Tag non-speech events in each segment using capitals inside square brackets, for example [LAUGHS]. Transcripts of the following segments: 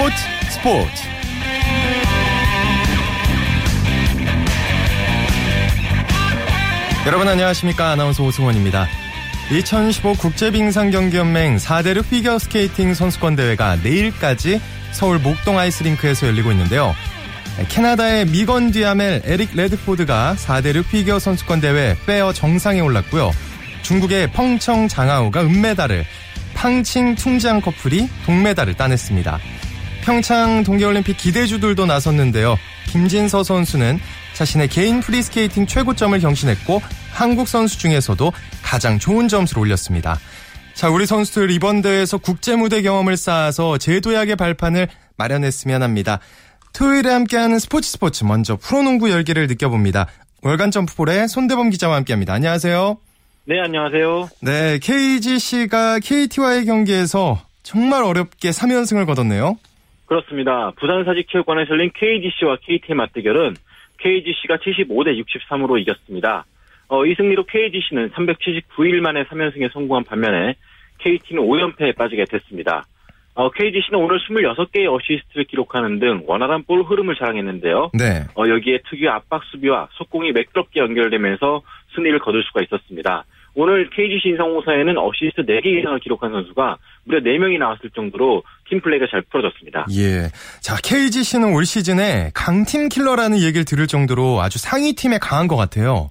스포츠 스포츠. 여러분 안녕하십니까? 아나운서 오승원입니다. 2015 국제빙상경기연맹 4대륙 피겨스케이팅 선수권 대회가 내일까지 서울 목동 아이스링크에서 열리고 있는데요. 캐나다의 미건 디아멜 에릭 레드포드가 4대륙 피겨 선수권 대회 페어 정상에 올랐고요. 중국의 펑청 장하오가 은메달을 팡칭 퉁지앙 커플이 동메달을 따냈습니다. 평창 동계올림픽 기대주들도 나섰는데요. 김진서 선수는 자신의 개인 프리스케이팅 최고점을 경신했고 한국 선수 중에서도 가장 좋은 점수를 올렸습니다. 자, 우리 선수들 이번 대회에서 국제 무대 경험을 쌓아서 재도약의 발판을 마련했으면 합니다. 토요일에 함께하는 스포츠 스포츠 먼저 프로농구 열기를 느껴봅니다. 월간 점프볼의 손대범 기자와 함께합니다. 안녕하세요. 네, 안녕하세요. 네, KGC가 KT와의 경기에서 정말 어렵게 3연승을 거뒀네요. 그렇습니다. 부산사직체육관에서 열린 KGC와 KT의 맞대결은 KGC가 75대 63으로 이겼습니다. 어, 이 승리로 KGC는 379일 만에 3연승에 성공한 반면에 KT는 5연패에 빠지게 됐습니다. 어, KGC는 오늘 26개의 어시스트를 기록하는 등 원활한 볼 흐름을 자랑했는데요. 네. 어, 여기에 특유의 압박 수비와 속공이 매끄럽게 연결되면서 승리를 거둘 수가 있었습니다. 오늘 KGC 인삼공사에는 어시스트 4개 이상을 기록한 선수가 무려 4명이 나왔을 정도로 팀 플레이가 잘 풀어졌습니다. 예. 자, KGC는 올 시즌에 강팀 킬러라는 얘기를 들을 정도로 아주 상위 팀에 강한 것 같아요.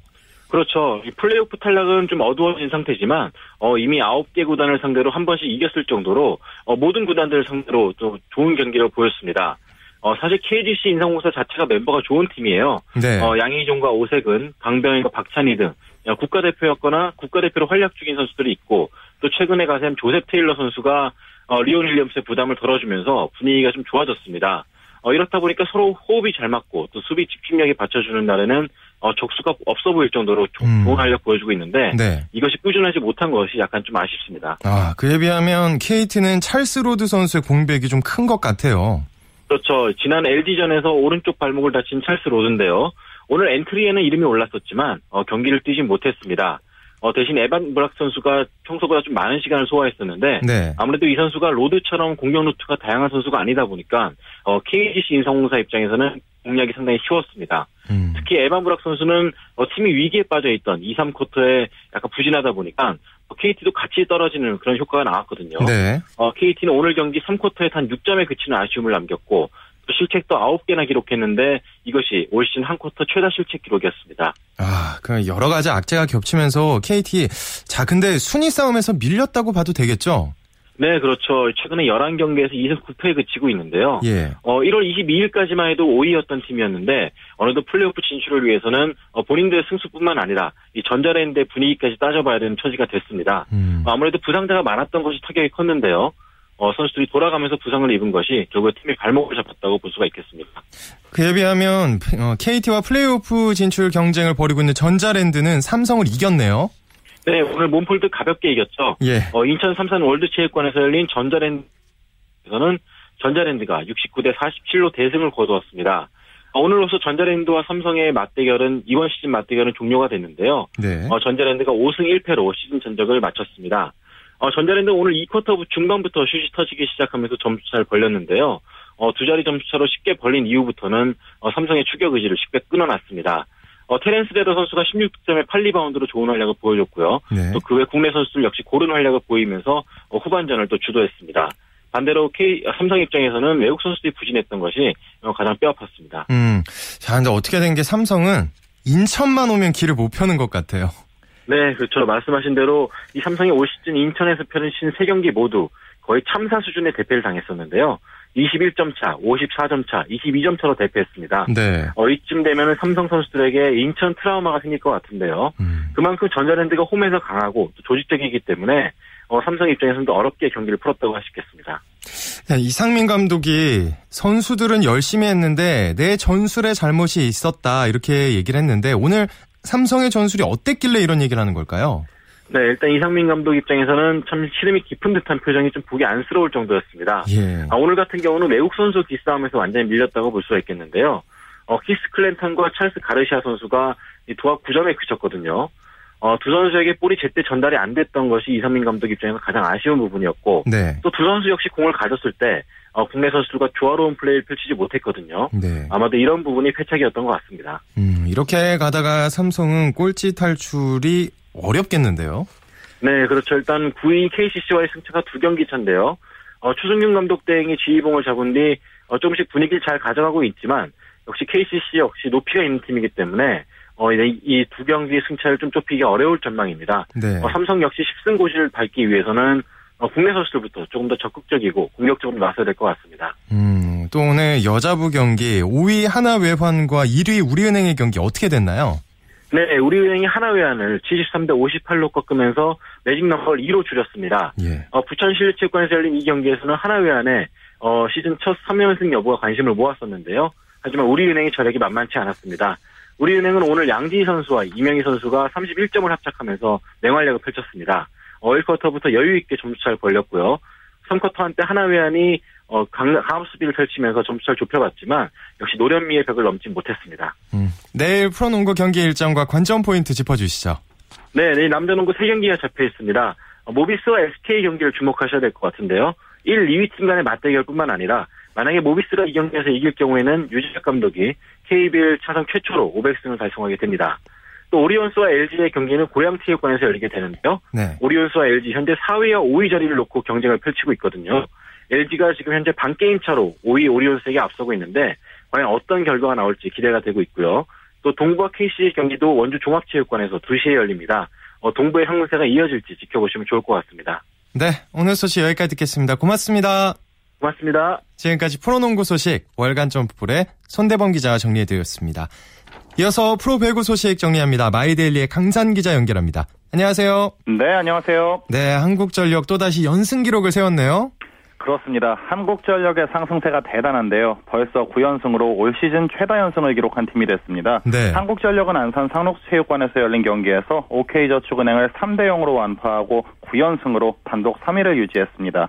그렇죠. 플레이오프 탈락은 좀 어두워진 상태지만 어, 이미 9개 구단을 상대로 한 번씩 이겼을 정도로 어, 모든 구단들을 상대로 또 좋은 경기를 보였습니다. 어, 사실 KGC 인삼공사 자체가 멤버가 좋은 팀이에요. 네. 어, 양희종과 오세근, 강병현과 박찬희 등 어, 국가대표였거나 국가대표로 활약 중인 선수들이 있고 또 최근에 가세한 조셉 테일러 선수가 어, 리온 윌리엄스의 부담을 덜어주면서 분위기가 좀 좋아졌습니다. 어, 이렇다 보니까 서로 호흡이 잘 맞고 또 수비 집중력이 받쳐주는 날에는 어, 적수가 없어 보일 정도로 조, 음. 좋은 활약 보여주고 있는데 네. 이것이 꾸준하지 못한 것이 약간 좀 아쉽습니다. 아, 그에 비하면 KT는 찰스 로드 선수의 공백이 좀 큰 것 같아요. 그렇죠. 지난 LG전에서 오른쪽 발목을 다친 찰스 로드인데요. 오늘 엔트리에는 이름이 올랐었지만 어, 경기를 뛰진 못했습니다. 어, 대신 에반 브락 선수가 평소보다 좀 많은 시간을 소화했었는데 네. 아무래도 이 선수가 로드처럼 공격 루트가 다양한 선수가 아니다 보니까 어, KGC 인삼공사 입장에서는 공략이 상당히 쉬웠습니다. 음. 특히 에반 브락 선수는 어, 팀이 위기에 빠져 있던 2, 3쿼터에 약간 부진하다 보니까 어, KT도 같이 떨어지는 그런 효과가 나왔거든요. 네. 어, KT는 오늘 경기 3쿼터에 단 6점에 그치는 아쉬움을 남겼고 또 실책도 9개나 기록했는데 이것이 올 시즌 한 쿼터 최다 실책 기록이었습니다. 아, 그 여러 가지 악재가 겹치면서 KT 자, 근데 순위 싸움에서 밀렸다고 봐도 되겠죠? 네, 그렇죠. 최근에 11경기에서 2승 9패에 그치고 있는데요. 예. 어, 1월 22일까지만 해도 5위였던 팀이었는데 어느덧 플레이오프 진출을 위해서는 어, 본인들의 승수뿐만 아니라 이 전자랜드의 분위기까지 따져봐야 되는 처지가 됐습니다. 음. 어, 아무래도 부상자가 많았던 것이 타격이 컸는데요. 어, 선수들이 돌아가면서 부상을 입은 것이 결국 팀이 발목을 잡았다고 볼 수가 있겠습니다. 그에 비하면 어, KT와 플레이오프 진출 경쟁을 벌이고 있는 전자랜드는 삼성을 이겼네요. 네, 오늘 몸풀듯 가볍게 이겼죠. 예. 어, 인천 삼산 월드체육관에서 열린 전자랜드에서는 전자랜드가 69대 47로 대승을 거두었습니다. 어, 오늘로서 전자랜드와 삼성의 맞대결은 이번 시즌 맞대결은 종료가 됐는데요. 네. 어, 전자랜드가 5승 1패로 시즌 전적을 마쳤습니다. 어, 전자랜드는 오늘 2쿼터 중반부터 슛이 터지기 시작하면서 점수차를 벌렸는데요. 어, 두 자리 점수차로 쉽게 벌린 이후부터는 어, 삼성의 추격 의지를 쉽게 끊어놨습니다. 어, 테렌스 데더 선수가 16득점에 8리바운드로 좋은 활약을 보여줬고요. 네. 또그 외 국내 선수들 역시 고른 활약을 보이면서 어, 후반전을 또 주도했습니다. 반대로 K 삼성 입장에서는 외국 선수들이 부진했던 것이 어, 가장 뼈아팠습니다. 음. 자, 근데 어떻게 된 게 삼성은 인천만 오면 길을 못 펴는 것 같아요. 네, 그렇죠. 말씀하신 대로 이 삼성이 올 시즌 인천에서 펼친 세 경기 모두 거의 참사 수준의 대패를 당했었는데요. 21점 차, 54점 차, 22점 차로 대패했습니다. 네. 어, 이쯤 되면은 삼성 선수들에게 인천 트라우마가 생길 것 같은데요. 음. 그만큼 전자랜드가 홈에서 강하고 또 조직적이기 때문에 어, 삼성 입장에서는 더 어렵게 경기를 풀었다고 할 수 있겠습니다. 야, 이상민 감독이 선수들은 열심히 했는데 내 전술에 잘못이 있었다 이렇게 얘기를 했는데 오늘 삼성의 전술이 어땠길래 이런 얘기를 하는 걸까요? 네, 일단 이상민 감독 입장에서는 참 시름이 깊은 듯한 표정이 좀 보기 안쓰러울 정도였습니다. 예. 아, 오늘 같은 경우는 외국 선수 기싸움에서 완전히 밀렸다고 볼 수가 있겠는데요. 어, 키스 클랜턴과 찰스 가르시아 선수가 이 도합 9점에 그쳤거든요. 어, 두 선수에게 볼이 제때 전달이 안 됐던 것이 이상민 감독 입장에서 가장 아쉬운 부분이었고 네. 또 두 선수 역시 공을 가졌을 때 어, 국내 선수들과 조화로운 플레이를 펼치지 못했거든요. 네. 아마도 이런 부분이 패착이었던 것 같습니다. 음, 이렇게 가다가 삼성은 꼴찌 탈출이 어렵겠는데요. 네, 그렇죠. 일단 9위 KCC와의 승차가 두 경기 차인데요. 어, 추승균 감독 대행이 지휘봉을 잡은 뒤 어, 조금씩 분위기를 잘 가져가고 있지만 역시 KCC 역시 높이가 있는 팀이기 때문에 어, 이두 경기 승차를 좀 좁히기 어려울 전망입니다. 네. 어, 삼성 역시 10승 고지를 밟기 위해서는 어, 국내 선수들부터 조금 더 적극적이고 공격적으로 나서야 될 것 같습니다. 음, 또 오늘 여자부 경기 5위 하나외환과 1위 우리은행의 경기 어떻게 됐나요? 네, 우리은행이 하나외환을 73대 58로 꺾으면서 매직 넘버를 2로 줄였습니다. 예. 어, 부천 실체육관에서 열린 이 경기에서는 하나외환의 어, 시즌 첫 3연승 여부가 관심을 모았었는데요. 하지만 우리은행의 저력이 만만치 않았습니다. 우리은행은 오늘 양지 선수와 이명희 선수가 31점을 합작하면서 맹활약을 펼쳤습니다. 어, 1쿼터부터 여유있게 점수차를 벌렸고요. 3쿼터 한때 하나회안이 어, 강, 강 수비를 펼치면서 점수차를 좁혀봤지만 역시 노련미의 벽을 넘지 못했습니다. 음. 내일 프로농구 경기 일정과 관전 포인트 짚어주시죠. 네, 내일 남자농구 3경기가 잡혀 있습니다. 어, 모비스와 SK 경기를 주목하셔야 될 것 같은데요. 1, 2위 팀 간의 맞대결뿐만 아니라 만약에 모비스가 이 경기에서 이길 경우에는 유지혁 감독이 KBL 차선 최초로 500승을 달성하게 됩니다. 또 오리온스와 LG의 경기는 고양체육관에서 열리게 되는데요. 네. 오리온스와 LG 현재 4위와 5위 자리를 놓고 경쟁을 펼치고 있거든요. LG가 지금 현재 반 게임 차로 5위 오리온스에게 앞서고 있는데 과연 어떤 결과가 나올지 기대가 되고 있고요. 또 동부와 KC의 경기도 원주 종합체육관에서 2시에 열립니다. 어, 동부의 형세가 이어질지 지켜보시면 좋을 것 같습니다. 네, 오늘 소식 여기까지 듣겠습니다. 고맙습니다. 고맙습니다. 지금까지 프로농구 소식 월간 점프볼의 손대범 기자가 정리해드렸습니다. 이어서 프로 배구 소식 정리합니다. 마이데일리의 강산 기자 연결합니다. 안녕하세요. 네, 안녕하세요. 네, 한국전력 또다시 연승 기록을 세웠네요. 그렇습니다. 한국전력의 상승세가 대단한데요. 벌써 9연승으로 올 시즌 최다 연승을 기록한 팀이 됐습니다. 네. 한국전력은 안산 상록체육관에서 열린 경기에서 OK저축은행을 3대 0으로 완파하고 9연승으로 단독 3위를 유지했습니다.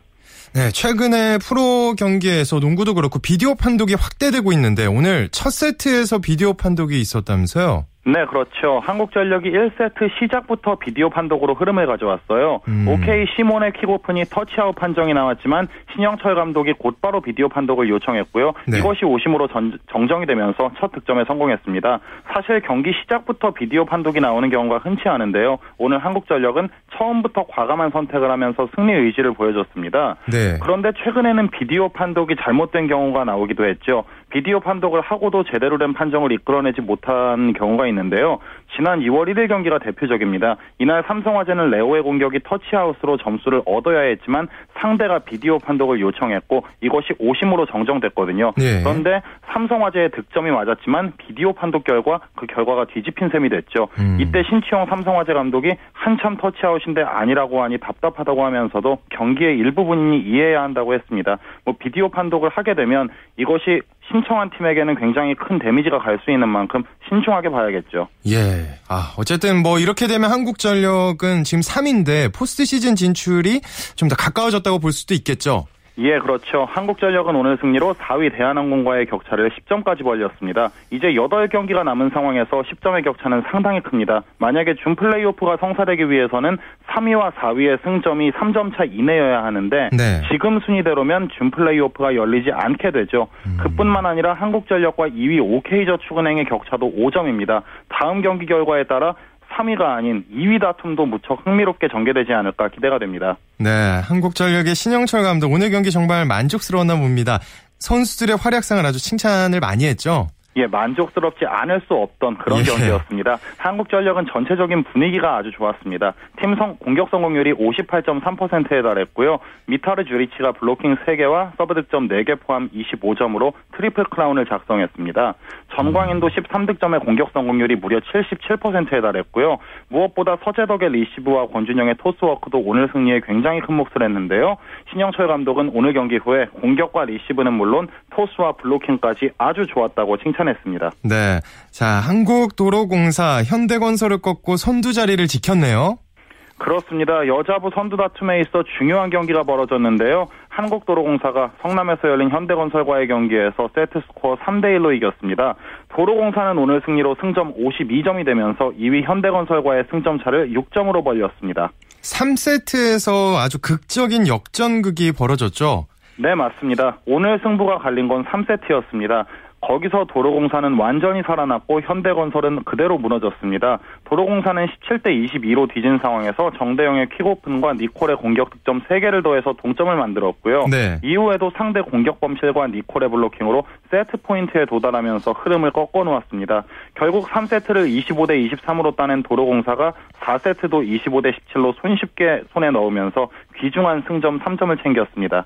네, 최근에 프로 경기에서 농구도 그렇고 비디오 판독이 확대되고 있는데 오늘 첫 세트에서 비디오 판독이 있었다면서요? 네, 그렇죠. 한국전력이 1세트 시작부터 비디오 판독으로 흐름을 가져왔어요. 음. OK 시몬의 킥오픈이 터치아웃 판정이 나왔지만 신영철 감독이 곧바로 비디오 판독을 요청했고요. 네. 이것이 오심으로 전, 정정이 되면서 첫 득점에 성공했습니다. 사실 경기 시작부터 비디오 판독이 나오는 경우가 흔치 않은데요. 오늘 한국전력은 처음부터 과감한 선택을 하면서 승리 의지를 보여줬습니다. 네. 그런데 최근에는 비디오 판독이 잘못된 경우가 나오기도 했죠. 비디오 판독을 하고도 제대로 된 판정을 이끌어내지 못한 경우가 있는데요. 지난 2월 1일 경기가 대표적입니다. 이날 삼성화재는 레오의 공격이 터치아웃으로 점수를 얻어야 했지만 상대가 비디오 판독을 요청했고 이것이 오심으로 정정됐거든요. 네. 그런데 삼성화재의 득점이 맞았지만 비디오 판독 결과 그 결과가 뒤집힌 셈이 됐죠. 음. 이때 신치용 삼성화재 감독이 한참 터치아웃인데 아니라고 하니 답답하다고 하면서도 경기의 일부분이 이해해야 한다고 했습니다. 뭐 비디오 판독을 하게 되면 이것이 신청한 팀에게는 굉장히 큰 데미지가 갈 수 있는 만큼 신중하게 봐야겠죠. 예. 아, 어쨌든 뭐 이렇게 되면 한국전력은 지금 3인데 포스트 시즌 진출이 좀 더 가까워졌다고 볼 수도 있겠죠. 예, 그렇죠. 한국전력은 오늘 승리로 4위 대한항공과의 격차를 10점까지 벌렸습니다. 이제 8경기가 남은 상황에서 10점의 격차는 상당히 큽니다. 만약에 준 플레이오프가 성사되기 위해서는 3위와 4위의 승점이 3점 차 이내여야 하는데 네. 지금 순위대로면 준 플레이오프가 열리지 않게 되죠. 음. 그뿐만 아니라 한국전력과 2위 OK저축은행의 격차도 5점입니다. 다음 경기 결과에 따라 3위가 아닌 2위 다툼도 무척 흥미롭게 전개되지 않을까 기대가 됩니다. 네, 한국전력의 신영철 감독 오늘 경기 정말 만족스러웠나 봅니다. 선수들의 활약상을 아주 칭찬을 많이 했죠. 예, 만족스럽지 않을 수 없던 그런 예. 경기였습니다. 한국전력은 전체적인 분위기가 아주 좋았습니다. 팀 성, 공격 성공률이 58.3%에 달했고요. 미타르 주리치가 블로킹 3개와 서브 득점 4개 포함 25점으로 트리플 크라운을 작성했습니다. 전광인도 13득점의 음. 공격 성공률이 무려 77%에 달했고요. 무엇보다 서재덕의 리시브와 권준영의 토스워크도 오늘 승리에 굉장히 큰 몫을 했는데요. 신영철 감독은 오늘 경기 후에 공격과 리시브는 물론 토스와 블로킹까지 아주 좋았다고 칭찬 했습니다. 네. 자, 한국도로공사 현대건설을 꺾고 선두 자리를 지켰네요. 그렇습니다. 여자부 선두 다툼에 있어 중요한 경기가 벌어졌는데요. 한국도로공사가 성남에서 열린 현대건설과의 경기에서 세트 스코어 3대 1로 이겼습니다. 도로공사는 오늘 승리로 승점 52점이 되면서 2위 현대건설과의 승점 차를 6점으로 벌렸습니다. 3세트에서 아주 극적인 역전극이 벌어졌죠. 네, 맞습니다. 오늘 승부가 갈린 건 3세트였습니다. 거기서 도로공사는 완전히 살아났고 현대건설은 그대로 무너졌습니다. 도로공사는 17대 22로 뒤진 상황에서 정대영의 킥오픈과 니콜의 공격 득점 3개를 더해서 동점을 만들었고요. 네. 이후에도 상대 공격 범실과 니콜의 블로킹으로 세트 포인트에 도달하면서 흐름을 꺾어 놓았습니다. 결국 3세트를 25대 23으로 따낸 도로공사가 4세트도 25대 17로 손쉽게 손에 넣으면서 귀중한 승점 3점을 챙겼습니다.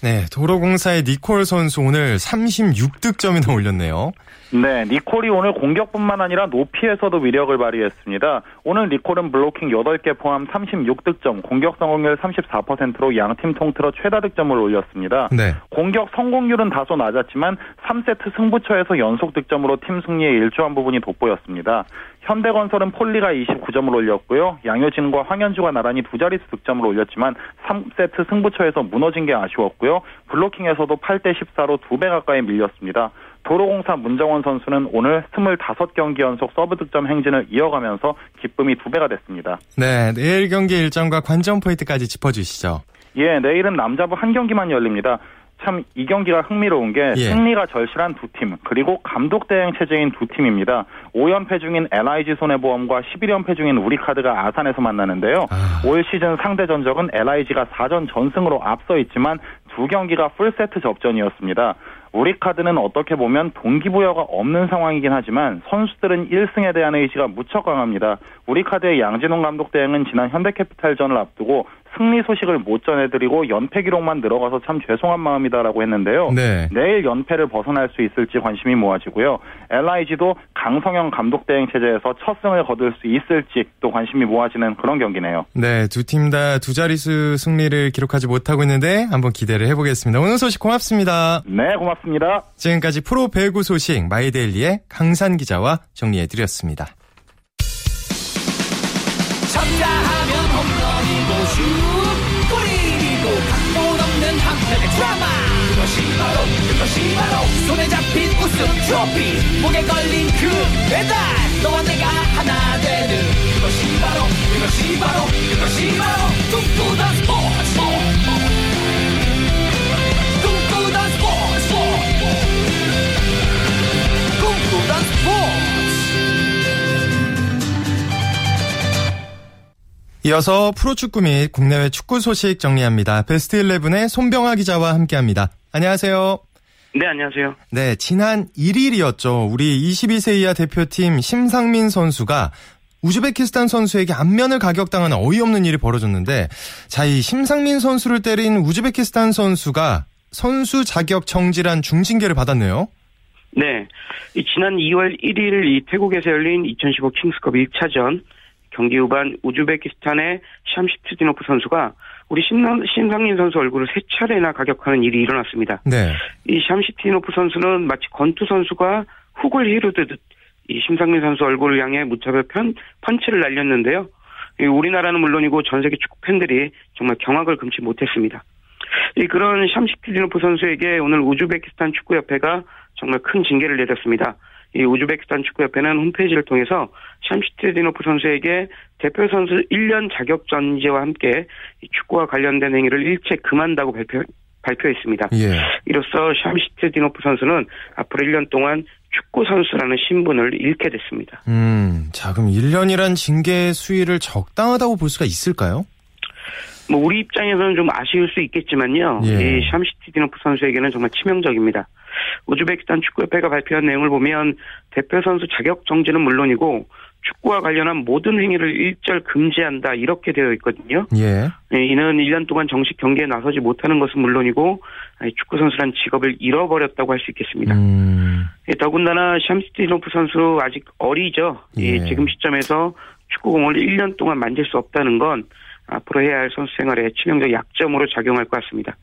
네, 도로공사의 니콜 선수 오늘 36득점이나 올렸네요. 네, 니콜이 오늘 공격뿐만 아니라 높이에서도 위력을 발휘했습니다. 오늘 니콜은 블로킹 8개 포함 36득점, 공격 성공률 34%로 양팀 통틀어 최다 득점을 올렸습니다. 네. 공격 성공률은 다소 낮았지만 3세트 승부처에서 연속 득점으로 팀 승리에 일조한 부분이 돋보였습니다. 현대건설은 폴리가 29점을 올렸고요. 양효진과 황현주가 나란히 두 자릿수 득점을 올렸지만 3세트 승부처에서 무너진 게 아쉬웠고요. 블로킹에서도 8대 14로 두 배 가까이 밀렸습니다. 도로공사 문정원 선수는 오늘 25경기 연속 서브 득점 행진을 이어가면서 기쁨이 두 배가 됐습니다. 네, 내일 경기 일정과 관전 포인트까지 짚어주시죠. 예, 내일은 남자부 한 경기만 열립니다. 참 이 경기가 흥미로운 게 예. 승리가 절실한 두 팀, 그리고 감독 대행 체제인 두 팀입니다. 5연패 중인 LIG 손해보험과 11연패 중인 우리카드가 아산에서 만나는데요. 아. 올 시즌 상대 전적은 LIG가 4전 전승으로 앞서 있지만 두 경기가 풀세트 접전이었습니다. 우리 카드는 어떻게 보면 동기부여가 없는 상황이긴 하지만 선수들은 1승에 대한 의지가 무척 강합니다. 우리 카드의 양진홍 감독 대행은 지난 현대캐피탈전을 앞두고 승리 소식을 못 전해드리고 연패 기록만 늘어가서 참 죄송한 마음이다라고 했는데요. 네. 내일 연패를 벗어날 수 있을지 관심이 모아지고요. LIG도 강성영 감독 대행 체제에서 첫 승을 거둘 수 있을지 또 관심이 모아지는 그런 경기네요. 네, 두 팀 다 두 자릿수 승리를 기록하지 못하고 있는데 한번 기대를 해보겠습니다. 오늘 소식 고맙습니다. 네, 고맙습니다. 지금까지 프로 배구 소식 마이데일리의 강산 기자와 정리해드렸습니다. 그것이 바로 손에 잡힌 우승 트로피. 목에 걸린 그 배달. 너와 내가 하나 되는 그것이 바로 그것이 바로 그것이 바로 꿈꾸던 스포츠. 꿈꾸던 스포츠. 꿈꾸던 이어서 프로축구 및 국내외 축구 소식 정리합니다. 베스트 11의 손병아 기자와 함께합니다. 안녕하세요. 네, 안녕하세요. 네, 지난 1일이었죠. 우리 22세 이하 대표팀 심상민 선수가 우즈베키스탄 선수에게 안면을 가격당하는 어이없는 일이 벌어졌는데, 자, 이 심상민 선수를 때린 우즈베키스탄 선수가 선수 자격 정지란 중징계를 받았네요. 네. 지난 2월 1일 이 태국에서 열린 2015 킹스컵 1차전 경기 후반 우즈베키스탄의 샴시트디노프 선수가 우리 심상, 심상민 선수 얼굴을 세 차례나 가격하는 일이 일어났습니다. 네. 이 샴시트디노프 선수는 마치 권투 선수가 훅을 휘두르듯 이 심상민 선수 얼굴을 향해 무차별 편, 펀치를 날렸는데요. 우리나라는 물론이고 전 세계 축구 팬들이 정말 경악을 금치 못했습니다. 이 그런 샴시트디노프 선수에게 오늘 우즈베키스탄 축구협회가 정말 큰 징계를 내렸습니다. 이 우즈베키스탄 축구협회는 홈페이지를 통해서 샴시트디노프 선수에게 대표 선수 1년 자격 전제와 함께 축구와 관련된 행위를 일체 금한다고 발표, 발표했습니다. 예. 이로써 샴시트디노프 선수는 앞으로 1년 동안 축구 선수라는 신분을 잃게 됐습니다. 음, 자 그럼 1년이란 징계 수위를 적당하다고 볼 수가 있을까요? 뭐 우리 입장에서는 좀 아쉬울 수 있겠지만요. 예. 이 샴시티디노프 선수에게는 정말 치명적입니다. 우즈베키스탄 축구협회가 발표한 내용을 보면 대표 선수 자격 정지는 물론이고 축구와 관련한 모든 행위를 일절 금지한다 이렇게 되어 있거든요. 예. 예 이는 1년 동안 정식 경기에 나서지 못하는 것은 물론이고 축구 선수란 직업을 잃어버렸다고 할 수 있겠습니다. 음. 예, 더군다나 샴스티노프 선수 아직 어리죠. 예. 지금 시점에서 축구공을 1년 동안 만질 수 없다는 건 앞으로 해야 할 선수 생활에 치명적 약점으로 작용할 것 같습니다.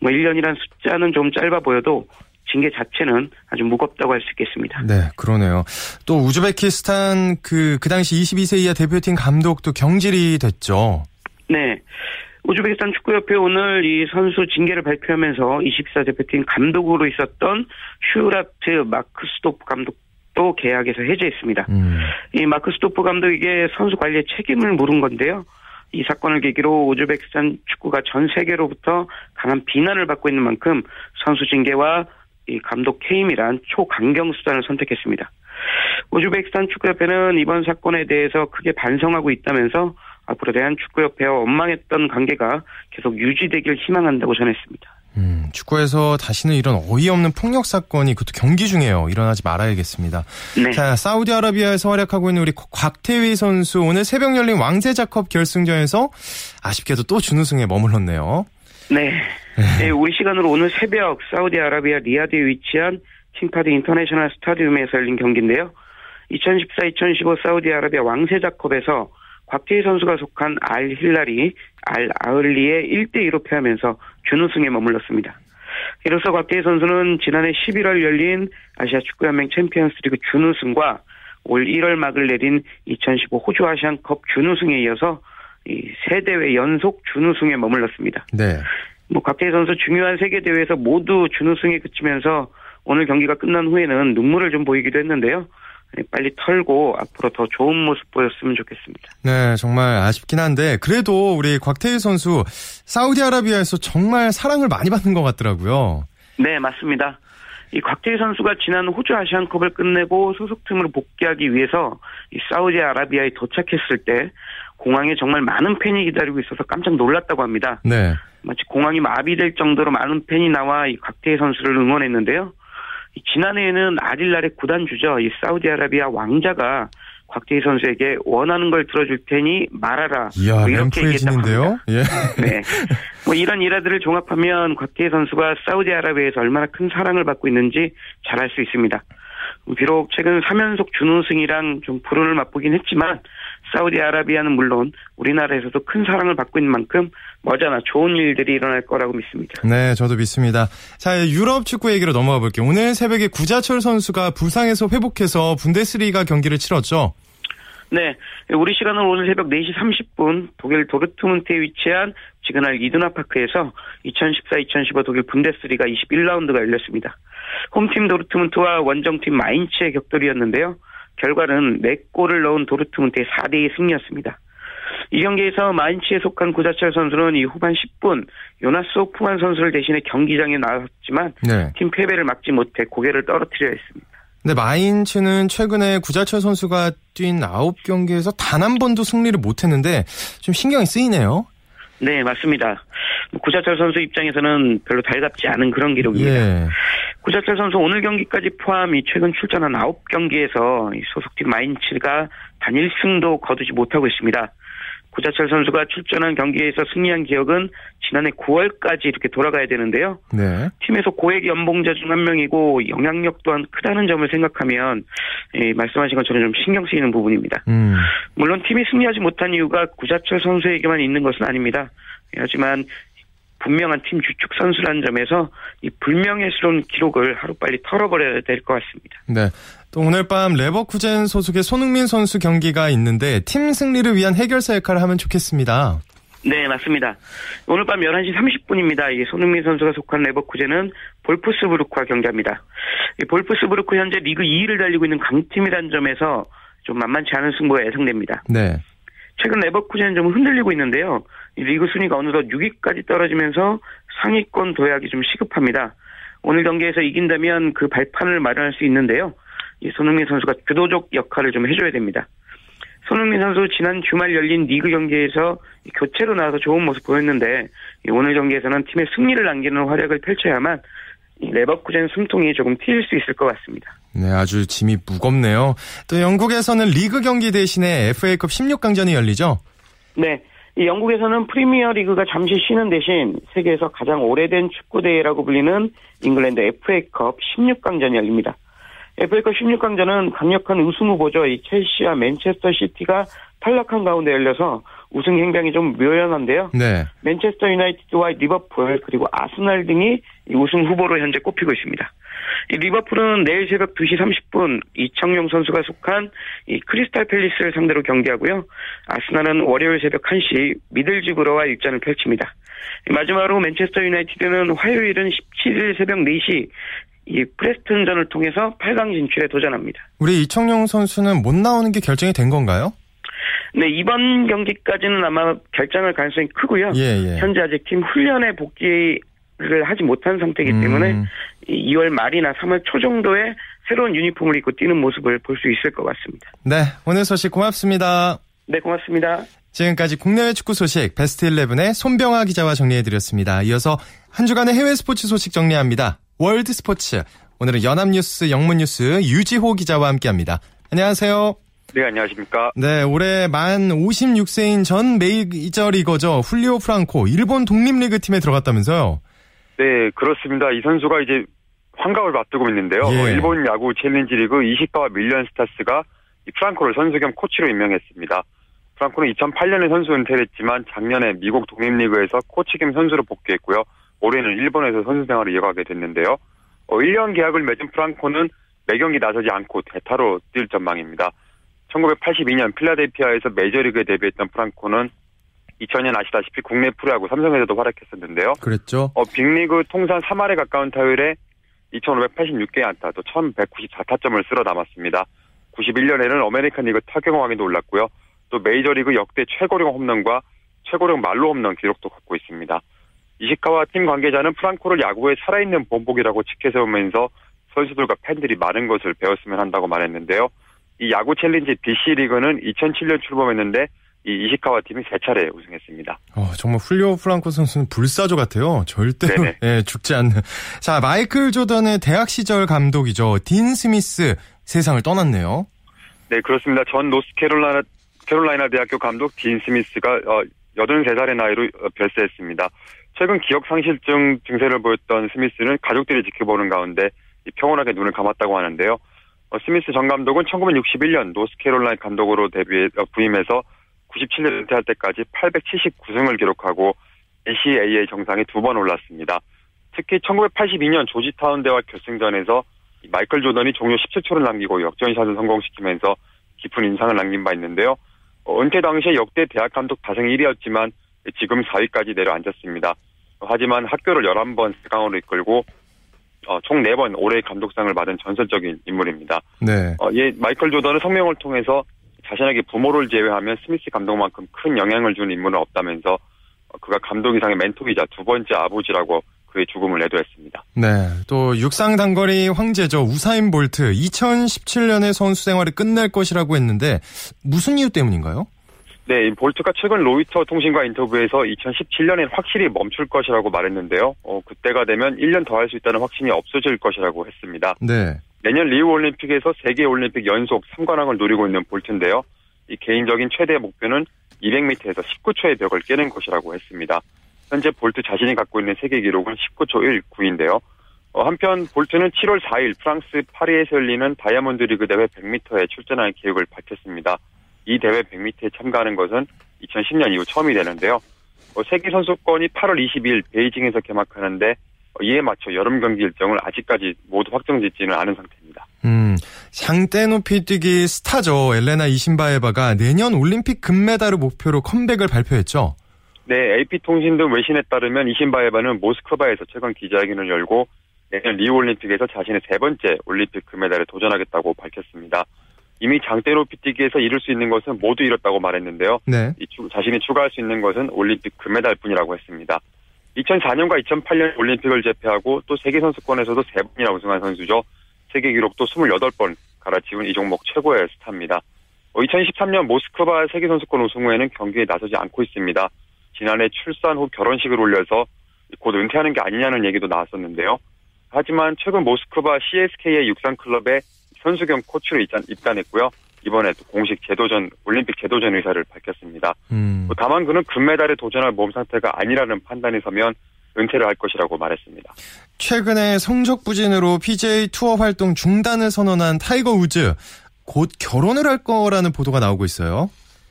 뭐 1년이란 숫자는 좀 짧아 보여도 징계 자체는 아주 무겁다고 할 수 있겠습니다. 네, 그러네요. 또 우즈베키스탄 그, 그 당시 22세 이하 대표팀 감독도 경질이 됐죠. 네. 우즈베키스탄 축구협회 오늘 이 선수 징계를 발표하면서 24 대표팀 감독으로 있었던 슈라트 마크스토프 감독도 계약에서 해제했습니다. 음. 이 마크 스토프 감독에게 선수 관리에 책임을 물은 건데요. 이 사건을 계기로 우즈베키스탄 축구가 전 세계로부터 강한 비난을 받고 있는 만큼 선수 징계와 이 감독 해임이란 초강경 수단을 선택했습니다. 우즈베키스탄 축구협회는 이번 사건에 대해서 크게 반성하고 있다면서 앞으로 대한 축구협회와 원망했던 관계가 계속 유지되길 희망한다고 전했습니다. 음, 축구에서 다시는 이런 어이없는 폭력 사건이 그것도 경기 중에요. 일어나지 말아야겠습니다. 네. 자, 사우디아라비아에서 활약하고 있는 우리 곽태휘 선수 오늘 새벽 열린 왕제 자컵 결승전에서 아쉽게도 또 준우승에 머물렀네요. 네. 네. 우리 시간으로 오늘 새벽 사우디아라비아 리야드에 위치한 킹파드 인터내셔널 스타디움에서 열린 경기인데요. 2014-2015 사우디아라비아 왕세자컵에서 곽태휘 선수가 속한 알 힐랄이, 알 아흘리에 1대2로 패하면서 준우승에 머물렀습니다. 이로써 곽태휘 선수는 지난해 11월 열린 아시아 축구연맹 챔피언스리그 준우승과 올 1월 막을 내린 2015 호주 아시안컵 준우승에 이어서 이 세 대회 연속 준우승에 머물렀습니다. 네. 뭐 곽태희 선수 중요한 세계 대회에서 모두 준우승에 그치면서 오늘 경기가 끝난 후에는 눈물을 좀 보이기도 했는데요. 네, 빨리 털고 앞으로 더 좋은 모습 보였으면 좋겠습니다. 네, 정말 아쉽긴 한데 그래도 우리 곽태희 선수 사우디아라비아에서 정말 사랑을 많이 받는 것 같더라고요. 네, 맞습니다. 이 곽태희 선수가 지난 호주 아시안컵을 끝내고 소속팀으로 복귀하기 위해서 이 사우디아라비아에 도착했을 때 공항에 정말 많은 팬이 기다리고 있어서 깜짝 놀랐다고 합니다. 네. 마치 공항이 마비될 정도로 많은 팬이 나와 이 곽태희 선수를 응원했는데요. 지난해에는 아딜날의 구단 주죠. 이 사우디아라비아 왕자가 곽태희 선수에게 원하는 걸 들어줄 테니 말하라. 이야, 뭐 이렇게 얘기했다는데요. 예. 네. 뭐 이런 일화들을 종합하면 곽태희 선수가 사우디아라비아에서 얼마나 큰 사랑을 받고 있는지 잘 알 수 있습니다. 비록 최근 3연속 준우승이랑 좀 불운을 맛보긴 했지만 사우디아라비아는 물론 우리나라에서도 큰 사랑을 받고 있는 만큼 머지않아 좋은 일들이 일어날 거라고 믿습니다. 네, 저도 믿습니다. 자, 유럽 축구 얘기로 넘어가 볼게요. 오늘 새벽에 구자철 선수가 부상에서 회복해서 분데스리가 경기를 치렀죠. 네, 우리 시간으로 오늘 새벽 4시 30분 독일 도르트문트에 위치한 지그날 이드나 파크에서 2014-2015 독일 분데스리가 21라운드가 열렸습니다. 홈팀 도르트문트와 원정팀 마인츠의 격돌이었는데요. 결과는 4골을 넣은 도르트문트의 4대2 승리였습니다. 이 경기에서 마인츠에 속한 구자철 선수는 이 후반 10분 요나스 오프만 선수를 대신해 경기장에 나왔지만 네. 팀 패배를 막지 못해 고개를 떨어뜨려 했습니다. 근데 마인츠는 최근에 구자철 선수가 뛴 9경기에서 단 한 번도 승리를 못했는데 좀 신경이 쓰이네요. 네, 맞습니다. 구자철 선수 입장에서는 별로 달갑지 않은 그런 기록입니다. 예. 구자철 선수 오늘 경기까지 포함 이 최근 출전한 9경기에서 소속팀 마인츠가 단 1승도 거두지 못하고 있습니다. 구자철 선수가 출전한 경기에서 승리한 기억은 지난해 9월까지 이렇게 돌아가야 되는데요. 네. 팀에서 고액 연봉자 중 한 명이고 영향력 또한 크다는 점을 생각하면 예, 말씀하신 것처럼 좀 신경 쓰이는 부분입니다. 음. 물론 팀이 승리하지 못한 이유가 구자철 선수에게만 있는 것은 아닙니다. 하지만 분명한 팀 주축 선수라는 점에서 이 불명예스러운 기록을 하루빨리 털어버려야 될 것 같습니다. 네. 또 오늘 밤 레버쿠젠 소속의 손흥민 선수 경기가 있는데 팀 승리를 위한 해결사 역할을 하면 좋겠습니다. 네, 맞습니다. 오늘 밤 11시 30분입니다. 이 손흥민 선수가 속한 레버쿠젠은 볼프스부르크와 경기합니다. 이 볼프스부르크 현재 리그 2위를 달리고 있는 강팀이라는 점에서 좀 만만치 않은 승부가 예상됩니다. 네. 최근 레버쿠젠은 좀 흔들리고 있는데요. 리그 순위가 어느덧 6위까지 떨어지면서 상위권 도약이 좀 시급합니다. 오늘 경기에서 이긴다면 그 발판을 마련할 수 있는데요. 이 손흥민 선수가 주도적 역할을 좀 해줘야 됩니다. 손흥민 선수 지난 주말 열린 리그 경기에서 교체로 나와서 좋은 모습 보였는데 오늘 경기에서는 팀의 승리를 안기는 활약을 펼쳐야만 레버쿠젠 숨통이 조금 트일 수 있을 것 같습니다. 네, 아주 짐이 무겁네요. 또 영국에서는 리그 경기 대신에 FA컵 16강전이 열리죠? 네. 이 영국에서는 프리미어 리그가 잠시 쉬는 대신 세계에서 가장 오래된 축구 대회라고 불리는 잉글랜드 FA컵 16강전이 열립니다. FA컵 16강전은 강력한 우승 후보죠. 이 첼시와 맨체스터 시티가 탈락한 가운데 열려서 우승 행방이 좀 묘연한데요. 네. 맨체스터 유나이티드와 리버풀 그리고 아스날 등이 우승 후보로 현재 꼽히고 있습니다. 이 리버풀은 내일 새벽 2시 30분 이청용 선수가 속한 이 크리스탈 팰리스를 상대로 경기하고요. 아스날은 월요일 새벽 1시 미들즈브러와 일전을 펼칩니다. 마지막으로 맨체스터 유나이티드는 화요일은 17일 새벽 4시 이 프레스튼전을 통해서 8강 진출에 도전합니다. 우리 이청용 선수는 못 나오는 게 결정이 된 건가요? 네, 이번 경기까지는 아마 결장할 가능성이 크고요. 예, 예. 현재 아직 팀 훈련에 복귀를 하지 못한 상태이기 음. 때문에 2월 말이나 3월 초 정도에 새로운 유니폼을 입고 뛰는 모습을 볼 수 있을 것 같습니다. 네, 오늘 소식 고맙습니다. 네, 고맙습니다. 지금까지 국내외 축구 소식 베스트 11의 손병아 기자와 정리해드렸습니다. 이어서 한 주간의 해외 스포츠 소식 정리합니다. 월드 스포츠. 오늘은 연합뉴스 영문뉴스 유지호 기자와 함께합니다. 안녕하세요. 네, 안녕하십니까. 네, 올해 만 56세인 전 메이저 리거죠. 훌리오 프랑코, 일본 독립리그 팀에 들어갔다면서요? 네, 그렇습니다. 이 선수가 이제 환갑을 앞두고 있는데요. 예. 일본 야구 챌린지 리그 이시카와 밀리언 스타스가 프랑코를 선수 겸 코치로 임명했습니다. 프랑코는 2008년에 선수 은퇴를 했지만 작년에 미국 독립리그에서 코치 겸 선수로 복귀했고요. 올해는 일본에서 선수 생활을 이어가게 됐는데요. 어, 1년 계약을 맺은 프랑코는 매경기 나서지 않고 대타로 뛸 전망입니다. 1982년 필라델피아에서 메이저리그에 데뷔했던 프랑코는 2000년 아시다시피 국내 프로야구 삼성에서도 활약했었는데요. 그랬죠. 어, 빅리그 통산 3할에 가까운 타율에 2,586개의 안타, 또 1,194타점을 쓸어 담았습니다. 91년에는 어메리칸 리그 타격왕에도 올랐고요. 또 메이저리그 역대 최고령 홈런과 최고령 만루 홈런 기록도 갖고 있습니다. 이시카와 팀 관계자는 프랑코를 야구의 살아있는 본보기라고 치켜세우면서 선수들과 팬들이 많은 것을 배웠으면 한다고 말했는데요. 이 야구 챌린지 BC 리그는 2007년 출범했는데 이 이시카와 팀이 세 차례 우승했습니다. 어, 정말 훌리오 프랑코 선수는 불사조 같아요. 절대로 [LAUGHS] 예, 죽지 않는. 자, 마이클 조던의 대학 시절 감독이죠. 딘 스미스 세상을 떠났네요. 네, 그렇습니다. 전 노스캐롤라이나 캐롤라이나 대학교 감독 딘 스미스가 어, 83살의 나이로 어, 별세했습니다. 최근 기억 상실증 증세를 보였던 스미스는 가족들이 지켜보는 가운데 평온하게 눈을 감았다고 하는데요. 어, 스미스 전 감독은 1961년 노스캐롤라인 감독으로 데뷔 어, 부임해서 97년 은퇴할 때까지 879승을 기록하고 NCAA 정상에 두 번 올랐습니다. 특히 1982년 조지타운 대와 결승전에서 마이클 조던이 종료 17초를 남기고 역전샷을 성공시키면서 깊은 인상을 남긴 바 있는데요. 어, 은퇴 당시에 역대 대학 감독 다승 1위였지만 지금 4위까지 내려앉았습니다. 하지만 학교를 11번 세강으로 이끌고 어, 총 4번 올해 감독상을 받은 전설적인 인물입니다. 네. 어, 예, 마이클 조던은 성명을 통해서 자신에게 부모를 제외하면 스미스 감독만큼 큰 영향을 준 인물은 없다면서 어, 그가 감독 이상의 멘토이자 두 번째 아버지라고 그의 죽음을 내도했습니다. 네. 또 육상 단거리 황제죠. 우사인 볼트 2017년에 선수 생활을 끝낼 것이라고 했는데 무슨 이유 때문인가요? 네, 볼트가 최근 로이터 통신과 인터뷰에서 2017년엔 확실히 멈출 것이라고 말했는데요. 어, 그때가 되면 1년 더 할 수 있다는 확신이 없어질 것이라고 했습니다. 네. 내년 리우 올림픽에서 세 개 올림픽 연속 3관왕을 노리고 있는 볼트인데요. 이 개인적인 최대 목표는 200m에서 19초의 벽을 깨는 것이라고 했습니다. 현재 볼트 자신이 갖고 있는 세계 기록은 19초 19인데요. 어, 한편 볼트는 7월 4일 프랑스 파리에서 열리는 다이아몬드 리그 대회 100m에 출전할 계획을 밝혔습니다. 이 대회 100m에 참가하는 것은 2010년 이후 처음이 되는데요. 어, 세계 선수권이 8월 20일 베이징에서 개막하는데 어, 이에 맞춰 여름 경기 일정을 아직까지 모두 확정짓지는 않은 상태입니다. 음, 장대높이뛰기 스타죠. 엘레나 이신바에바가 내년 올림픽 금메달을 목표로 컴백을 발표했죠. 네, AP통신 등 외신에 따르면 이신바에바는 모스크바에서 최근 기자회견을 열고 내년 리우 올림픽에서 자신의 세 번째 올림픽 금메달에 도전하겠다고 밝혔습니다. 이미 장대 높이 뛰기에서 이룰 수 있는 것은 모두 이뤘다고 말했는데요. 네. 자신이 추가할 수 있는 것은 올림픽 금메달뿐이라고 했습니다. 2004년과 2008년 올림픽을 제패하고 또 세계 선수권에서도 세 번이나 우승한 선수죠. 세계 기록도 28번 갈아치운 이 종목 최고의 스타입니다. 2013년 어, 모스크바 세계 선수권 우승 후에는 경기에 나서지 않고 있습니다. 지난해 출산 후 결혼식을 올려서 곧 은퇴하는 게 아니냐는 얘기도 나왔었는데요. 하지만 최근 모스크바 CSKA 육상 클럽에 선수 겸 코치로 입단, 했고요 이번에 또 공식 재도전 올림픽 재도전 의사를 밝혔습니다. 음. 뭐 다만 그는 금메달에 도전할 몸 상태가 아니라는 판단이 서면 은퇴를 할 것이라고 말했습니다. 최근에 성적 부진으로 PGA 투어 활동 중단을 선언한 타이거 우즈 곧 결혼을 할 거라는 보도가 나오고 있어요.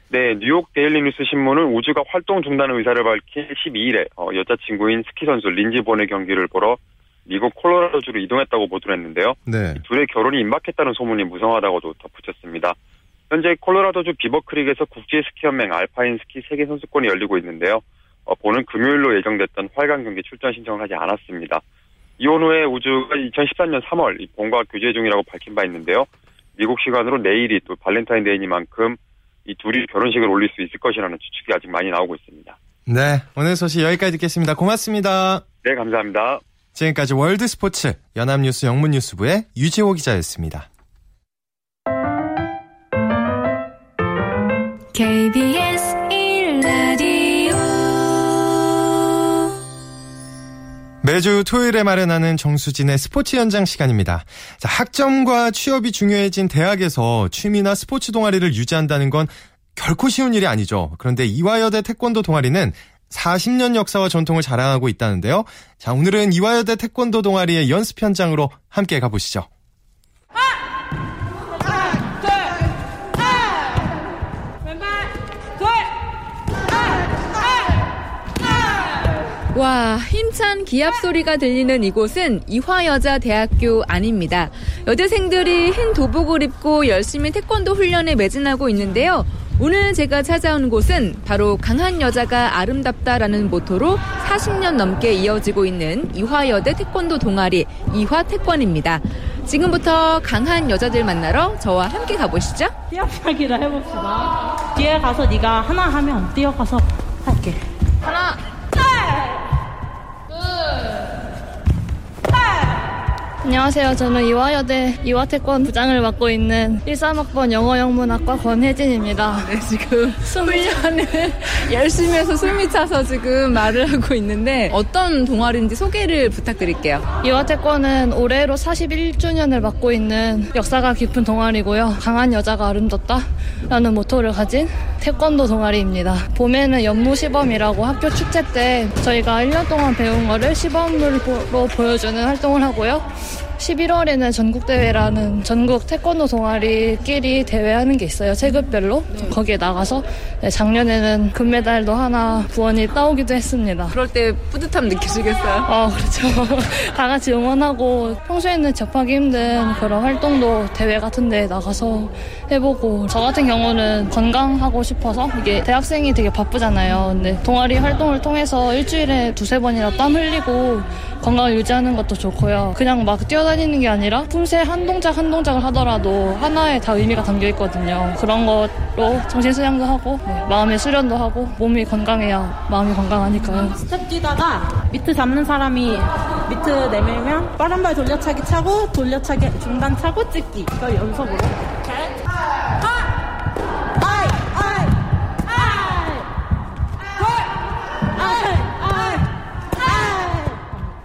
네, 뉴욕 데일리 뉴스 신문은 우즈가 활동 중단 의사를 밝힌 12일에 어, 여자친구인 스키 선수 린지 본의 경기를 보러 미국 콜로라도주로 이동했다고 보도를 했는데요. 네. 둘의 결혼이 임박했다는 소문이 무성하다고도 덧붙였습니다. 현재 콜로라도주 비버크릭에서 국제 스키연맹 알파인 스키 세계 선수권이 열리고 있는데요. 어, 본은 금요일로 예정됐던 활강 경기 출전 신청을 하지 않았습니다. 이혼 후에 우즈가 2013년 3월 본과 교제 중이라고 밝힌 바 있는데요. 미국 시간으로 내일이 또 발렌타인데이니만큼 이 둘이 결혼식을 올릴 수 있을 것이라는 추측이 아직 많이 나오고 있습니다. 네, 오늘 소식 여기까지 듣겠습니다. 고맙습니다. 네, 감사합니다. 지금까지 월드 스포츠 연합뉴스 영문뉴스부의 유지호 기자였습니다. KBS 1라디오 매주 토요일에 마련하는 정수진의 스포츠 현장 시간입니다. 자, 학점과 취업이 중요해진 대학에서 취미나 스포츠 동아리를 유지한다는 건 결코 쉬운 일이 아니죠. 그런데 이화여대 태권도 동아리는 40년 역사와 전통을 자랑하고 있다는데요. 자, 오늘은 이화여대 태권도 동아리의 연습 현장으로 함께 가보시죠. 와, 힘찬 기합 소리가 들리는 이곳은 이화여자대학교 아닙니다. 여대생들이 흰 도복을 입고 열심히 태권도 훈련에 매진하고 있는데요. 오늘 제가 찾아온 곳은 바로 강한 여자가 아름답다라는 모토로 40년 넘게 이어지고 있는 이화여대 태권도 동아리 이화태권입니다. 지금부터 강한 여자들 만나러 저와 함께 가보시죠. 뛰어가기를 해봅시다. 뒤에 가서 네가 하나 하면 뛰어가서 할게. 하나, 안녕하세요. 저는 이화여대 이화태권 부장을 맡고 있는 13학번 영어영문학과 권혜진입니다. 네, 지금 [LAUGHS] 훈련을 열심히 해서 숨이 차서 지금 말을 하고 있는데 어떤 동아리인지 소개를 부탁드릴게요. 이화태권은 올해로 41주년을 맡고 있는 역사가 깊은 동아리고요. 강한 여자가 아름답다 라는 모토를 가진 태권도 동아리입니다. 봄에는 연무 시범이라고 학교 축제 때 저희가 1년 동안 배운 거를 시범으로 보여주는 활동을 하고요. 11월에는 전국대회라는 전국 태권도 동아리끼리 대회하는 게 있어요. 체급별로. 거기에 나가서 네, 작년에는 금메달도 하나 부원이 따오기도 했습니다. 그럴 때 뿌듯함 느끼시겠어요? 어, 그렇죠. [LAUGHS] 다 같이 응원하고 평소에는 접하기 힘든 그런 활동도 대회 같은 데 나가서 해보고 저 같은 경우는 건강하고 싶어서 이게 대학생이 되게 바쁘잖아요. 근데 동아리 활동을 통해서 일주일에 두세 번이나 땀 흘리고 건강을 유지하는 것도 좋고요. 그냥 막 뛰어다니는 게 아니라 품새 한 동작 한 동작을 하더라도 하나에 다 의미가 담겨 있거든요. 그런 걸로 정신 수양도 하고 네, 마음의 수련도 하고 몸이 건강해야 마음이 건강하니까요. 스텝 뛰다가 미트 잡는 사람이 미트 내밀면 빠른 발 돌려차기 차고 돌려차기 중단 차고 찍기 이거 연속으로.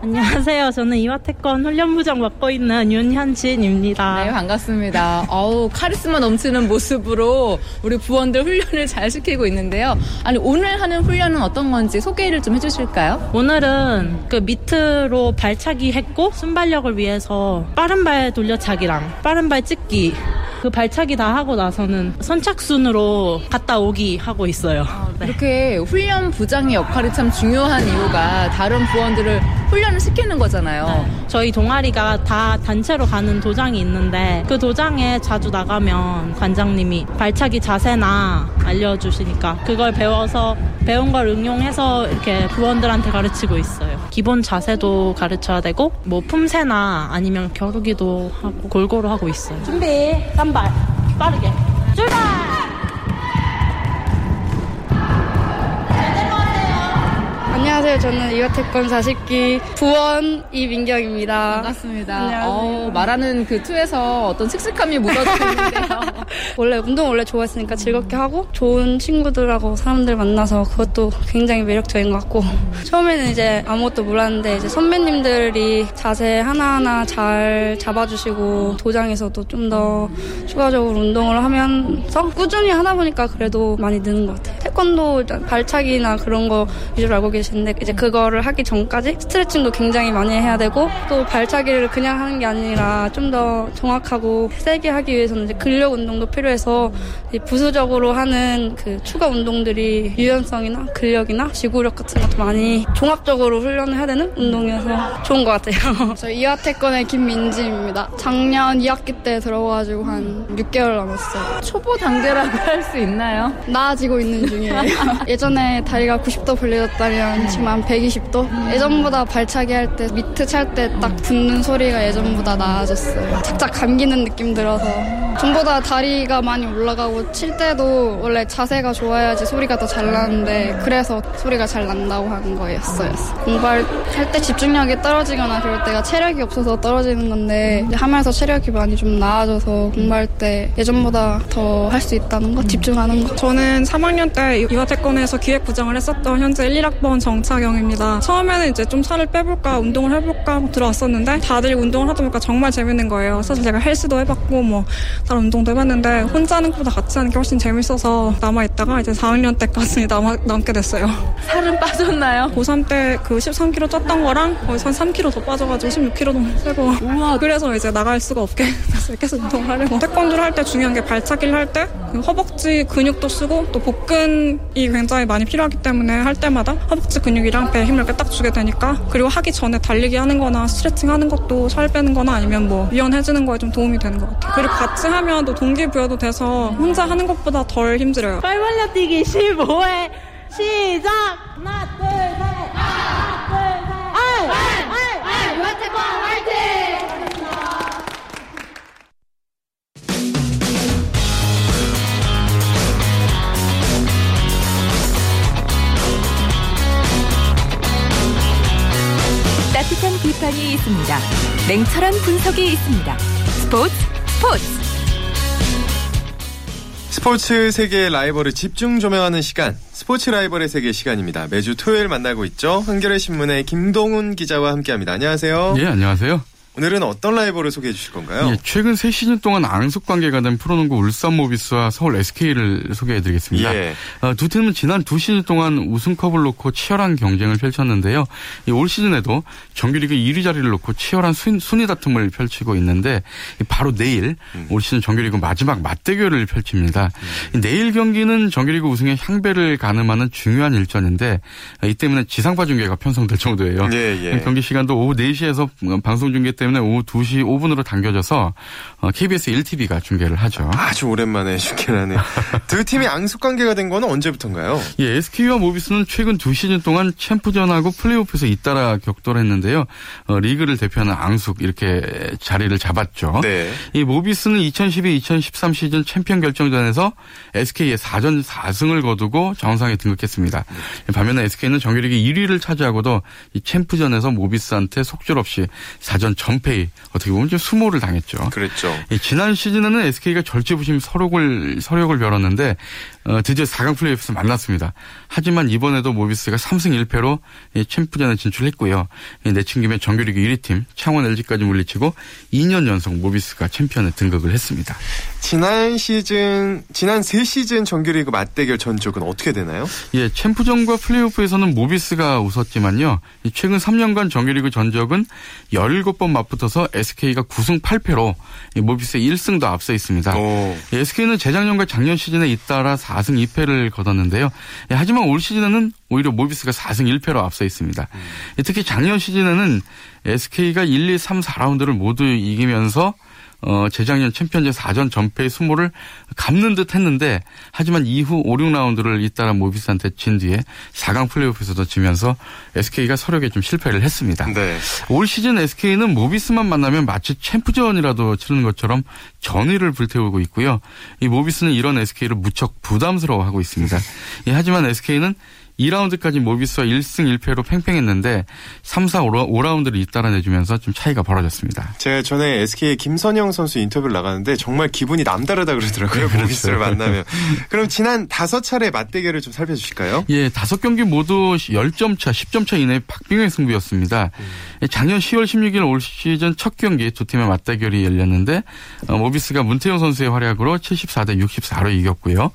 안녕하세요. 저는 이화태권 훈련부장 맡고 있는 윤현진입니다. 네, 반갑습니다. 어우, 카리스마 넘치는 모습으로 우리 부원들 훈련을 잘 시키고 있는데요. 아니, 오늘 하는 훈련은 어떤 건지 소개를 좀 해주실까요? 오늘은 그 밑으로 발차기 했고 순발력을 위해서 빠른 발 돌려차기랑 빠른 발 찍기 그 발차기 다 하고 나서는 선착순으로 갔다 오기 하고 있어요. 네. 이렇게 훈련 부장의 역할이 참 중요한 이유가 다른 부원들을 훈련을 시키는 거잖아요. 네. 저희 동아리가 다 단체로 가는 도장이 있는데 그 도장에 자주 나가면 관장님이 발차기 자세나 알려주시니까 그걸 배워서 배운 걸 응용해서 이렇게 부원들한테 가르치고 있어요. 기본 자세도 가르쳐야 되고 뭐 품새나 아니면 겨루기도 하고 골고루 하고 있어요. 준비, 딴발 빠르게 출발! 안녕하세요. 저는 이화태권 40기 부원 이민경입니다. 반갑습니다. 안녕하세요. 어, 말하는 그 투에서 어떤 칙칙함이 묻어지는데요. [LAUGHS] 원래 운동 원래 좋아했으니까 즐겁게 하고 좋은 친구들하고 사람들 만나서 그것도 굉장히 매력적인 것 같고 처음에는 이제 아무것도 몰랐는데 이제 선배님들이 자세 하나하나 잘 잡아주시고 도장에서도 좀 더 추가적으로 운동을 하면서 꾸준히 하다 보니까 그래도 많이 느는 것 같아요. 태권도 발차기나 그런 거 위주로 알고 계시 는데 이제 그거를 하기 전까지 스트레칭도 굉장히 많이 해야 되고 또 발차기를 그냥 하는 게 아니라 좀 더 정확하고 세게 하기 위해서는 이제 근력 운동도 필요해서 부수적으로 하는 그 추가 운동들이 유연성이나 근력이나 지구력 같은 것도 많이 종합적으로 훈련을 해야 되는 운동이어서 좋은 것 같아요. [LAUGHS] 저 이화태권의 김민지입니다. 작년 2학기 때 들어가지고 한 6개월 남았어요. 초보 단계라고 할 수 있나요? 나아지고 있는 중이에요. [LAUGHS] 예전에 다리가 90도 벌려졌다면 한 120도? 예전보다 발차기 할 때 미트 찰 때 딱 붙는 소리가 예전보다 나아졌어요. 착착 감기는 느낌 들어서 전부 다 다리가 많이 올라가고 칠 때도 원래 자세가 좋아야지 소리가 더 잘 나는데 그래서 소리가 잘 난다고 하는 거였어요. 공부할 때 집중력이 떨어지거나 그럴 때가 체력이 없어서 떨어지는 건데 하면서 체력이 많이 좀 나아져서 공부할 때 예전보다 더 할 수 있다는 거, 집중하는 거. 저는 3학년 때 이화태권에서 기획 부장을 했었던 현재 1, 1학번 정차경입니다. 처음에는 이제 좀 살을 빼볼까, 운동을 해볼까 들어왔었는데 다들 운동을 하다 보니까 정말 재밌는 거예요. 사실 제가 헬스도 해봤고 뭐 다른 운동도 해봤는데 혼자 하는 것보다 같이 하는 게 훨씬 재밌어서 남아있다가 이제 4학년 때까지 [LAUGHS] 남아, 남게 됐어요. 살은 빠졌나요? 고3 때 그 13kg 쪘던 거랑 거의 한 3kg 더 빠져가지고 16kg 빼고 우와. 그래서 이제 나갈 수가 없게 [LAUGHS] 됐어요. 계속 운동을 하려고 태권도를 할 때 중요한 게 발차기를 할 때 허벅지 근육도 쓰고 또 복근이 굉장히 많이 필요하기 때문에 할 때마다 허벅지 근육이랑 배에 힘을 딱 주게 되니까 그리고 하기 전에 달리기 하는 거나 스트레칭 하는 것도 살 빼는 거나 아니면 뭐 유연해지는 거에 좀 도움이 되는 것 같아요. 그리고 같이 하면 또 동기부여도 돼서 혼자 하는 것보다 덜 힘들어요. 빨빨려 뛰기 15회 시작! 하나, 둘, 셋! 하나, 둘, 셋! 아이! 아이! 아이! 유아태권 화이팅! 따뜻한 비판이 있습니다. 냉철한 분석이 있습니다. 스포츠 스포츠 스포츠 세계의 라이벌을 집중 조명하는 시간 스포츠 라이벌의 세계 시간입니다. 매주 토요일 만나고 있죠. 한겨레 신문의 김동훈 기자와 함께합니다. 안녕하세요. 예, 안녕하세요. 오늘은 어떤 라이벌을 소개해 주실 건가요? 예, 최근 3시즌 동안 앙숙 관계가 된 프로농구 울산 모비스와 서울 SK를 소개해 드리겠습니다. 예. 어, 두 팀은 지난 두 시즌 동안 우승컵을 놓고 치열한 경쟁을 펼쳤는데요. 이올 시즌에도 정규리그 1위 자리를 놓고 치열한 순, 순위 다툼을 펼치고 있는데 바로 내일 음. 올 시즌 정규리그 마지막 맞대결을 펼칩니다. 음. 내일 경기는 정규리그 우승의 향배를 가늠하는 중요한 일전인데 이 때문에 지상파 중계가 편성될 정도예요. 예, 예. 경기 시간도 오후 4시에서 방송 중계 때문에 오후 2시 5분으로 당겨져서 KBS 1TV가 중계를 하죠. 아주 오랜만에 중계를 하네요. 두 팀이 앙숙 관계가 된 거는 언제부터인가요? 예, SK와 모비스는 최근 두 시즌 동안 챔프전하고 플레이오프에서 잇따라 격돌했는데요. 어, 리그를 대표하는 앙숙 이렇게 자리를 잡았죠. 네. 이 모비스는 2012-2013 시즌 챔피언 결정전에서 SK의 4전 4승을 거두고 정상에 등극했습니다. 반면에 SK는 정규리그 1위를 차지하고도 이 챔프전에서 모비스한테 속절없이 4전 전패 어떻게 보면 좀 수모를 당했죠. 그랬죠. 예, 지난 시즌에는 SK가 절제부심 서력을 서력을 벼렀는데 어, 드디어 4강 플레이오프에서 만났습니다. 하지만 이번에도 모비스가 3승 1패로 예, 챔프전에 진출했고요. 예, 내친 김에 정규리그 1위 팀 창원 LG까지 물리치고 2년 연속 모비스가 챔피언에 등극을 했습니다. 지난 시즌 지난 세 시즌 정규리그 맞대결 전적은 어떻게 되나요? 예, 챔프전과 플레이오프에서는 모비스가 웃었지만요. 이 최근 3년간 정규리그 전적은 17번 맞붙어서 SK가 9승 8패로 이 모비스의 1승도 앞서 있습니다. 예, SK는 재작년과 작년 시즌에 잇따라 4승 2패를 거뒀는데요. 예, 하지만 올 시즌에는 오히려 모비스가 4승 1패로 앞서 있습니다. 예, 특히 작년 시즌에는 SK가 1, 2, 3, 4라운드를 모두 이기면서 어, 재작년 챔피언즈 4전 전패의 수모를 갚는 듯 했는데, 하지만 이후 5, 6라운드를 잇따라 모비스한테 진 뒤에 4강 플레이오프에서도 지면서 SK가 서력에 좀 실패를 했습니다. 네. 올 시즌 SK는 모비스만 만나면 마치 챔프전이라도 치르는 것처럼 전의를 불태우고 있고요. 이 모비스는 이런 SK를 무척 부담스러워하고 있습니다. 예, 하지만 SK는 2라운드까지 모비스와 1승 1패로 팽팽했는데 3, 4, 5라운드를 잇따라 내주면서 좀 차이가 벌어졌습니다. 제가 전에 SK의 김선영 선수 인터뷰를 나가는데 정말 기분이 남다르다 그러더라고요. [LAUGHS] 모비스를 만나면. 그럼 지난 다섯 차례 맞대결을 좀 살펴주실까요? 예, 다섯 경기 모두 10점 차, 10점 차 이내 박빙의 승부였습니다. 예, 작년 10월 16일 올 시즌 첫 경기 두 팀의 맞대결이 열렸는데 어, 모비스가 문태영 선수의 활약으로 74대 64로 이겼고요.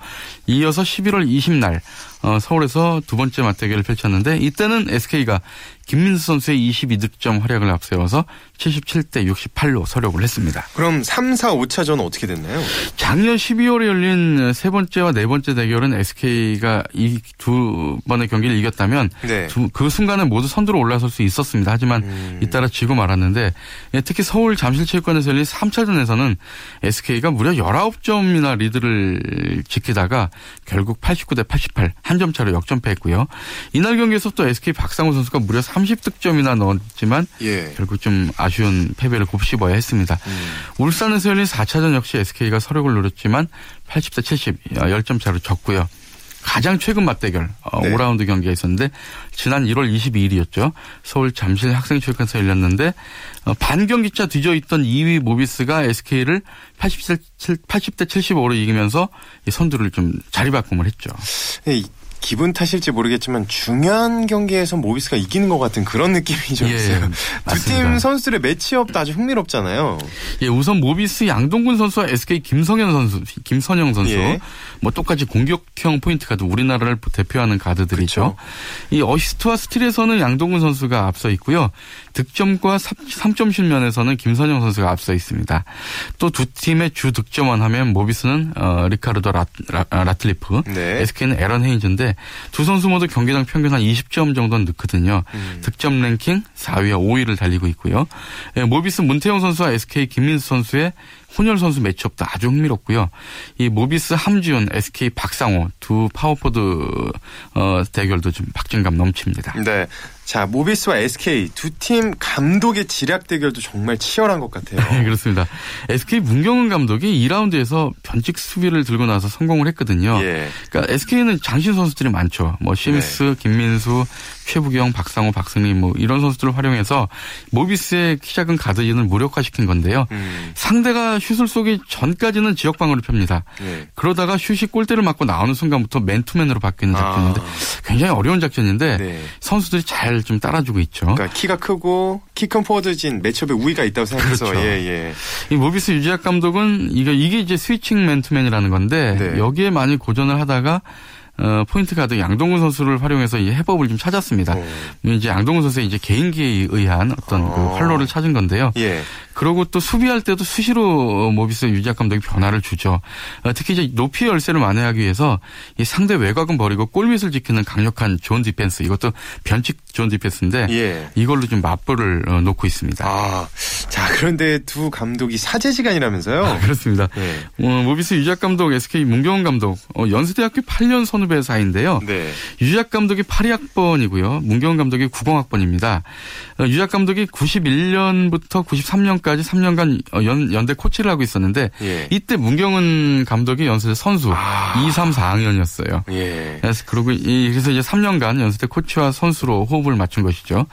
이어서 11월 20날 어, 서울에서 두 번째 맞대결을 펼쳤는데 이때는 SK가 김민수 선수의 22득점 활약을 앞세워서 77대 68로 서력을 했습니다. 그럼 3, 4, 5차전은 어떻게 됐나요? 작년 12월에 열린 세 번째와 네 번째 대결은 SK가 이 두 번의 경기를 이겼다면 네. 두, 그 순간에 모두 선두로 올라설 수 있었습니다. 하지만 음. 잇따라 지고 말았는데 예, 특히 서울 잠실체육관에서 열린 3차전에서는 SK가 무려 19점이나 리드를 지키다가 결국 89대 88 한 점 차로 역전패했고요. 이날 경기에서 또 SK 박상호 선수가 무려 30득점이나 넣었지만 예. 결국 좀 아쉬운 패배를 곱씹어야 했습니다. 음. 울산에서 열린 4차전 역시 SK가 서력을 노렸지만 80대 70 10점 차로 졌고요. 가장 최근 맞대결 어, 네. 5라운드 경기가 있었는데 지난 1월 22일이었죠. 서울 잠실 학생체육관에서 열렸는데 어, 반경기차 뒤져 있던 2위 모비스가 SK를 80대, 80대 75로 이기면서 이 선두를 좀 자리바꿈을 했죠. 예, 이- 기분 탓일지 모르겠지만 중요한 경기에서 모비스가 이기는 것 같은 그런 느낌이 좀 예, 있어요. 두 맞습니다. 팀 선수들의 매치업도 아주 흥미롭잖아요. 예, 우선 모비스 양동근 선수와 SK 김성현 선수, 김선영 선수, 예. 뭐 똑같이 공격형 포인트 가드 우리나라를 대표하는 가드들이죠. 이 어시스트와 스틸에서는 양동근 선수가 앞서 있고요. 득점과 3점 면에서는 김선형 선수가 앞서 있습니다. 또 두 팀의 주 득점원 하면 모비스는 어, 리카르도 라, 라, 틀리프 네. SK는 에런 헤인즈인데 두 선수 모두 경기당 평균 한 20점 정도는 넣거든요. 음. 득점 랭킹 4위와 5위를 달리고 있고요. 예, 모비스 문태영 선수와 SK 김민수 선수의 혼혈 선수 매치업도 아주 흥미롭고요. 이 모비스 함지훈, SK 박상오 두 파워포워드 어, 대결도 좀 박진감 넘칩니다. 네. 자, 모비스와 SK 두 팀 감독의 지략 대결도 정말 치열한 것 같아요. [LAUGHS] 네, 그렇습니다. SK 문경은 감독이 2라운드에서 변칙 수비를 들고 나서 성공을 했거든요. 예. 그러니까 SK는 장신 선수들이 많죠. 뭐 심스, 네. 김민수, 최부경, 박상오, 박승리 뭐 이런 선수들을 활용해서 모비스의 키 작은 가드진을 무력화시킨 건데요. 음. 상대가 슛을 쏘기 전까지는 지역 방어를 폅니다. 예. 그러다가 슛이 골대를 맞고 나오는 순간부터 맨투맨으로 바뀌는 작전인데 굉장히 어려운 작전인데 아. 네. 선수들이 잘 좀 따라주고 있죠. 그러니까 키가 크고 키 큰 포워드진 매치업에 우위가 있다고 생각해서 그렇죠. 예, 예. 이 모비스 유재학 감독은 이게 이게 이제 스위칭 맨투맨이라는 건데 네. 여기에 많이 고전을 하다가 어, 포인트 가드 양동근 선수를 활용해서 이 해법을 좀 찾았습니다. 어. 이제 양동근 선수의 이제 개인기에 의한 어떤 어. 그 활로를 찾은 건데요. 예. 그리고 또 수비할 때도 수시로 모비스 유재학 감독이 변화를 주죠. 어, 특히 이제 높이 열세를 만회하기 위해서 이 상대 외곽은 버리고 골밑을 지키는 강력한 존 디펜스 이것도 변칙 존 디펜스인데 예. 이걸로 좀 맞불을 어, 놓고 있습니다. 아, 자, 그런데 두 감독이 사제지간이라면서요? 아, 그렇습니다. 네. 어, 모비스 유재학 감독, SK 문경은 감독, 어, 연세대학교 8년 선 후배 사이인데요. 네. 유작 감독이 82학번이고요. 문경원 감독이 90학번입니다. 어, 유작 감독이 91년부터 93년까지 3년간 어, 연, 연대 코치를 하고 있었는데 예. 이때 문경은 감독이 연세대 선수 아. 2, 3, 4학년이었어요. 예. 그래서 그리고 이 그래서 이제 3년간 연세대 코치와 선수로 호흡을 맞춘 것이죠.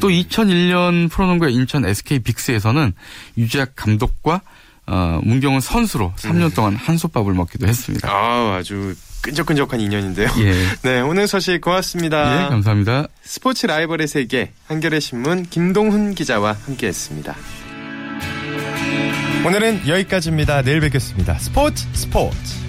또 2001년 프로농구 인천 SK 빅스에서는 유재학 감독과 어, 문경은 선수로 3년 동안 한솥밥을 먹기도 했습니다. 아, 아주 끈적끈적한 인연인데요. 예. [LAUGHS] 네, 오늘 소식 고맙습니다. 예, 감사합니다. 스포츠 라이벌의 세계 한겨레 신문 김동훈 기자와 함께했습니다. 오늘은 여기까지입니다. 내일 뵙겠습니다. 스포츠 스포츠.